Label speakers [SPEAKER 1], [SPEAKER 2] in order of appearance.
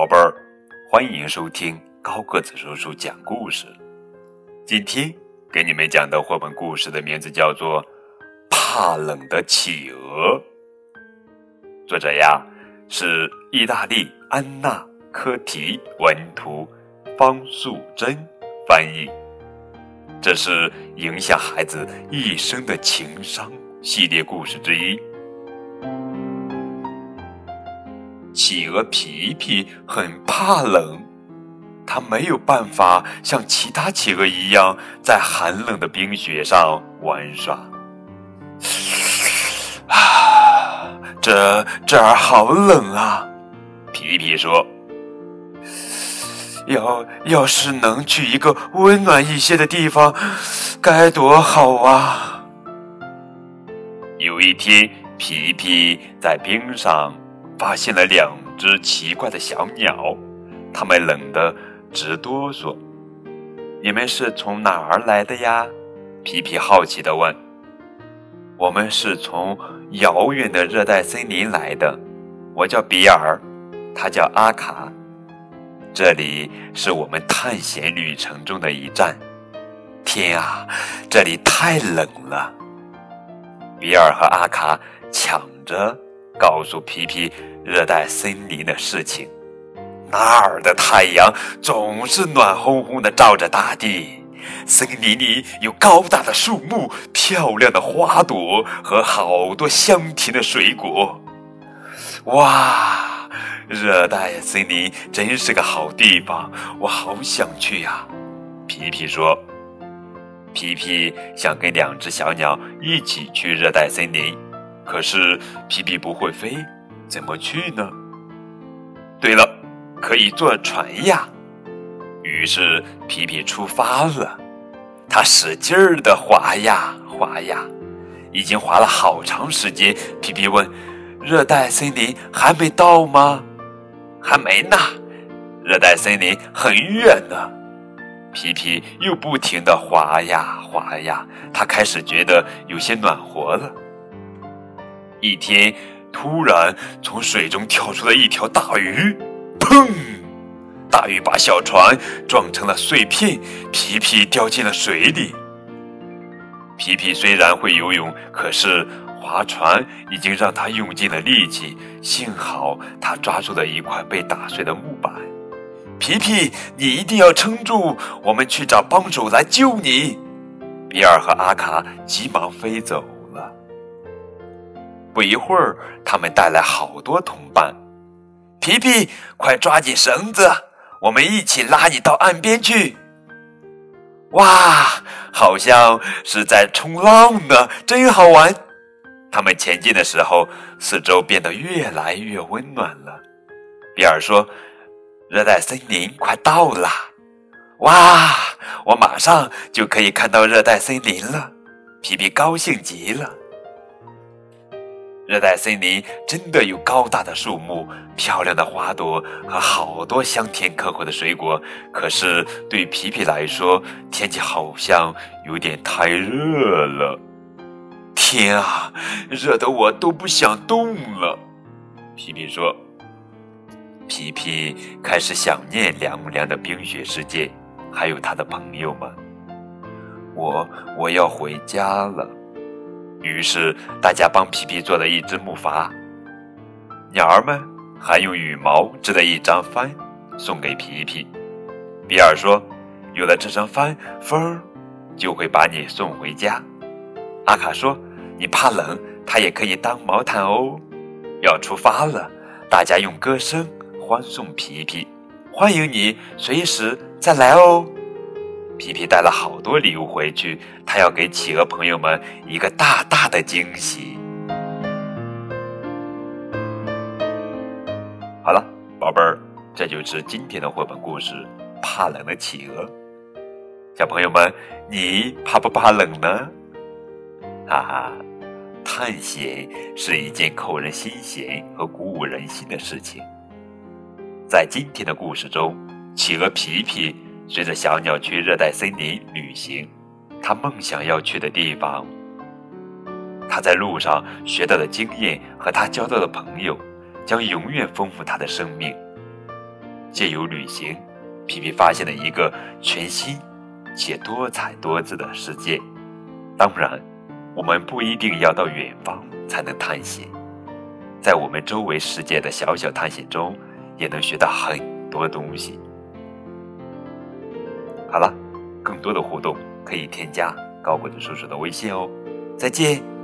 [SPEAKER 1] 宝贝儿，欢迎收听高个子叔叔讲故事。今天给你们讲的绘本故事的名字叫做《怕冷的企鹅》，作者呀是意大利安娜·科提文图，方素珍翻译。这是影响孩子一生的情商系列故事之一。企鹅皮皮很怕冷，它没有办法像其他企鹅一样在寒冷的冰雪上玩耍。啊，这这儿好冷啊！皮皮说：“要要是能去一个温暖一些的地方，该多好啊！”有一天，皮皮在冰上。发现了两只奇怪的小鸟，它们冷得直哆嗦。你们是从哪儿来的呀？皮皮好奇地问。我们是从遥远的热带森林来的。我叫比尔，他叫阿卡。这里是我们探险旅程中的一站。天啊，这里太冷了！比尔和阿卡抢着告诉皮皮。热带森林的事情，那儿的太阳总是暖烘烘的照着大地。森林里有高大的树木、漂亮的花朵和好多香甜的水果。哇，热带森林真是个好地方，我好想去呀！皮皮说：“皮皮想跟两只小鸟一起去热带森林，可是皮皮不会飞。”怎么去呢？对了，可以坐船呀。于是皮皮出发了，他使劲儿的划呀划呀，已经划了好长时间。皮皮问：“热带森林还没到吗？”“还没呢，热带森林很远呢。”皮皮又不停的划呀划呀，他开始觉得有些暖和了。一天。突然，从水中跳出了一条大鱼，砰！大鱼把小船撞成了碎片，皮皮掉进了水里。皮皮虽然会游泳，可是划船已经让他用尽了力气。幸好他抓住了一块被打碎的木板。皮皮，你一定要撑住，我们去找帮手来救你。比尔和阿卡急忙飞走。不一会儿，他们带来好多同伴。皮皮，快抓紧绳子，我们一起拉你到岸边去。哇，好像是在冲浪呢，真好玩！他们前进的时候，四周变得越来越温暖了。比尔说：“热带森林快到了！”哇，我马上就可以看到热带森林了。皮皮高兴极了。热带森林真的有高大的树木、漂亮的花朵和好多香甜可口的水果。可是对皮皮来说，天气好像有点太热了。天啊，热得我都不想动了。皮皮说：“皮皮开始想念凉凉的冰雪世界，还有他的朋友们。我我要回家了。”于是，大家帮皮皮做了一只木筏。鸟儿们还用羽毛织了一张帆，送给皮皮。比尔说：“有了这张帆，风就会把你送回家。”阿卡说：“你怕冷，它也可以当毛毯哦。”要出发了，大家用歌声欢送皮皮，欢迎你随时再来哦。皮皮带了好多礼物回去，他要给企鹅朋友们一个大大的惊喜。好了，宝贝儿，这就是今天的绘本故事《怕冷的企鹅》。小朋友们，你怕不怕冷呢？哈哈，探险是一件扣人心弦和鼓舞人心的事情。在今天的故事中，企鹅皮皮。随着小鸟去热带森林旅行，他梦想要去的地方。他在路上学到的经验和他交到的朋友，将永远丰富他的生命。借由旅行，皮皮发现了一个全新且多彩多姿的世界。当然，我们不一定要到远方才能探险，在我们周围世界的小小探险中，也能学到很多东西。好了，更多的互动可以添加高个子叔叔的微信哦。再见。